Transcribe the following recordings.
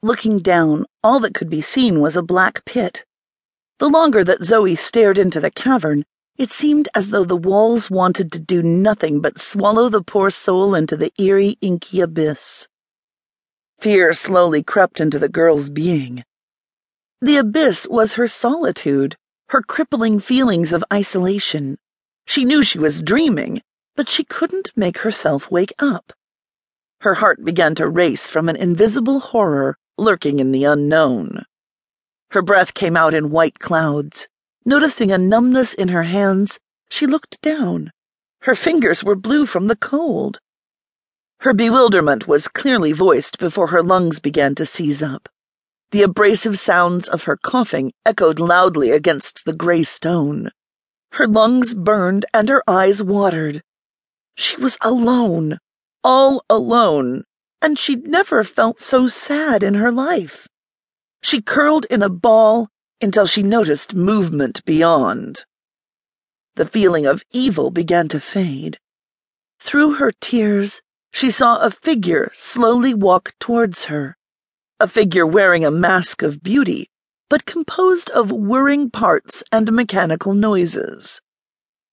Looking down, all that could be seen was a black pit. The longer that Zoe stared into the cavern, it seemed as though the walls wanted to do nothing but swallow the poor soul into the eerie, inky abyss. Fear slowly crept into the girl's being. The abyss was her solitude, her crippling feelings of isolation. She knew she was dreaming, but she couldn't make herself wake up. Her heart began to race from an invisible horror lurking in the unknown. Her breath came out in white clouds. Noticing a numbness in her hands, she looked down. Her fingers were blue from the cold. Her bewilderment was clearly voiced before her lungs began to seize up. The abrasive sounds of her coughing echoed loudly against the gray stone. Her lungs burned and her eyes watered. She was alone, all alone, and she'd never felt so sad in her life. She curled in a ball until she noticed movement beyond. The feeling of evil began to fade. Through her tears, she saw a figure slowly walk towards her, a figure wearing a mask of beauty, but composed of whirring parts and mechanical noises.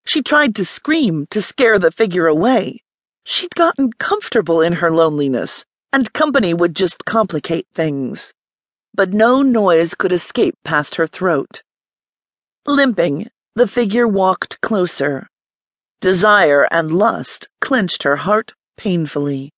She tried to scream to scare the figure away. She'd gotten comfortable in her loneliness, and company would just complicate things. But no noise could escape past her throat. Limping, the figure walked closer. Desire and lust clenched her heart painfully.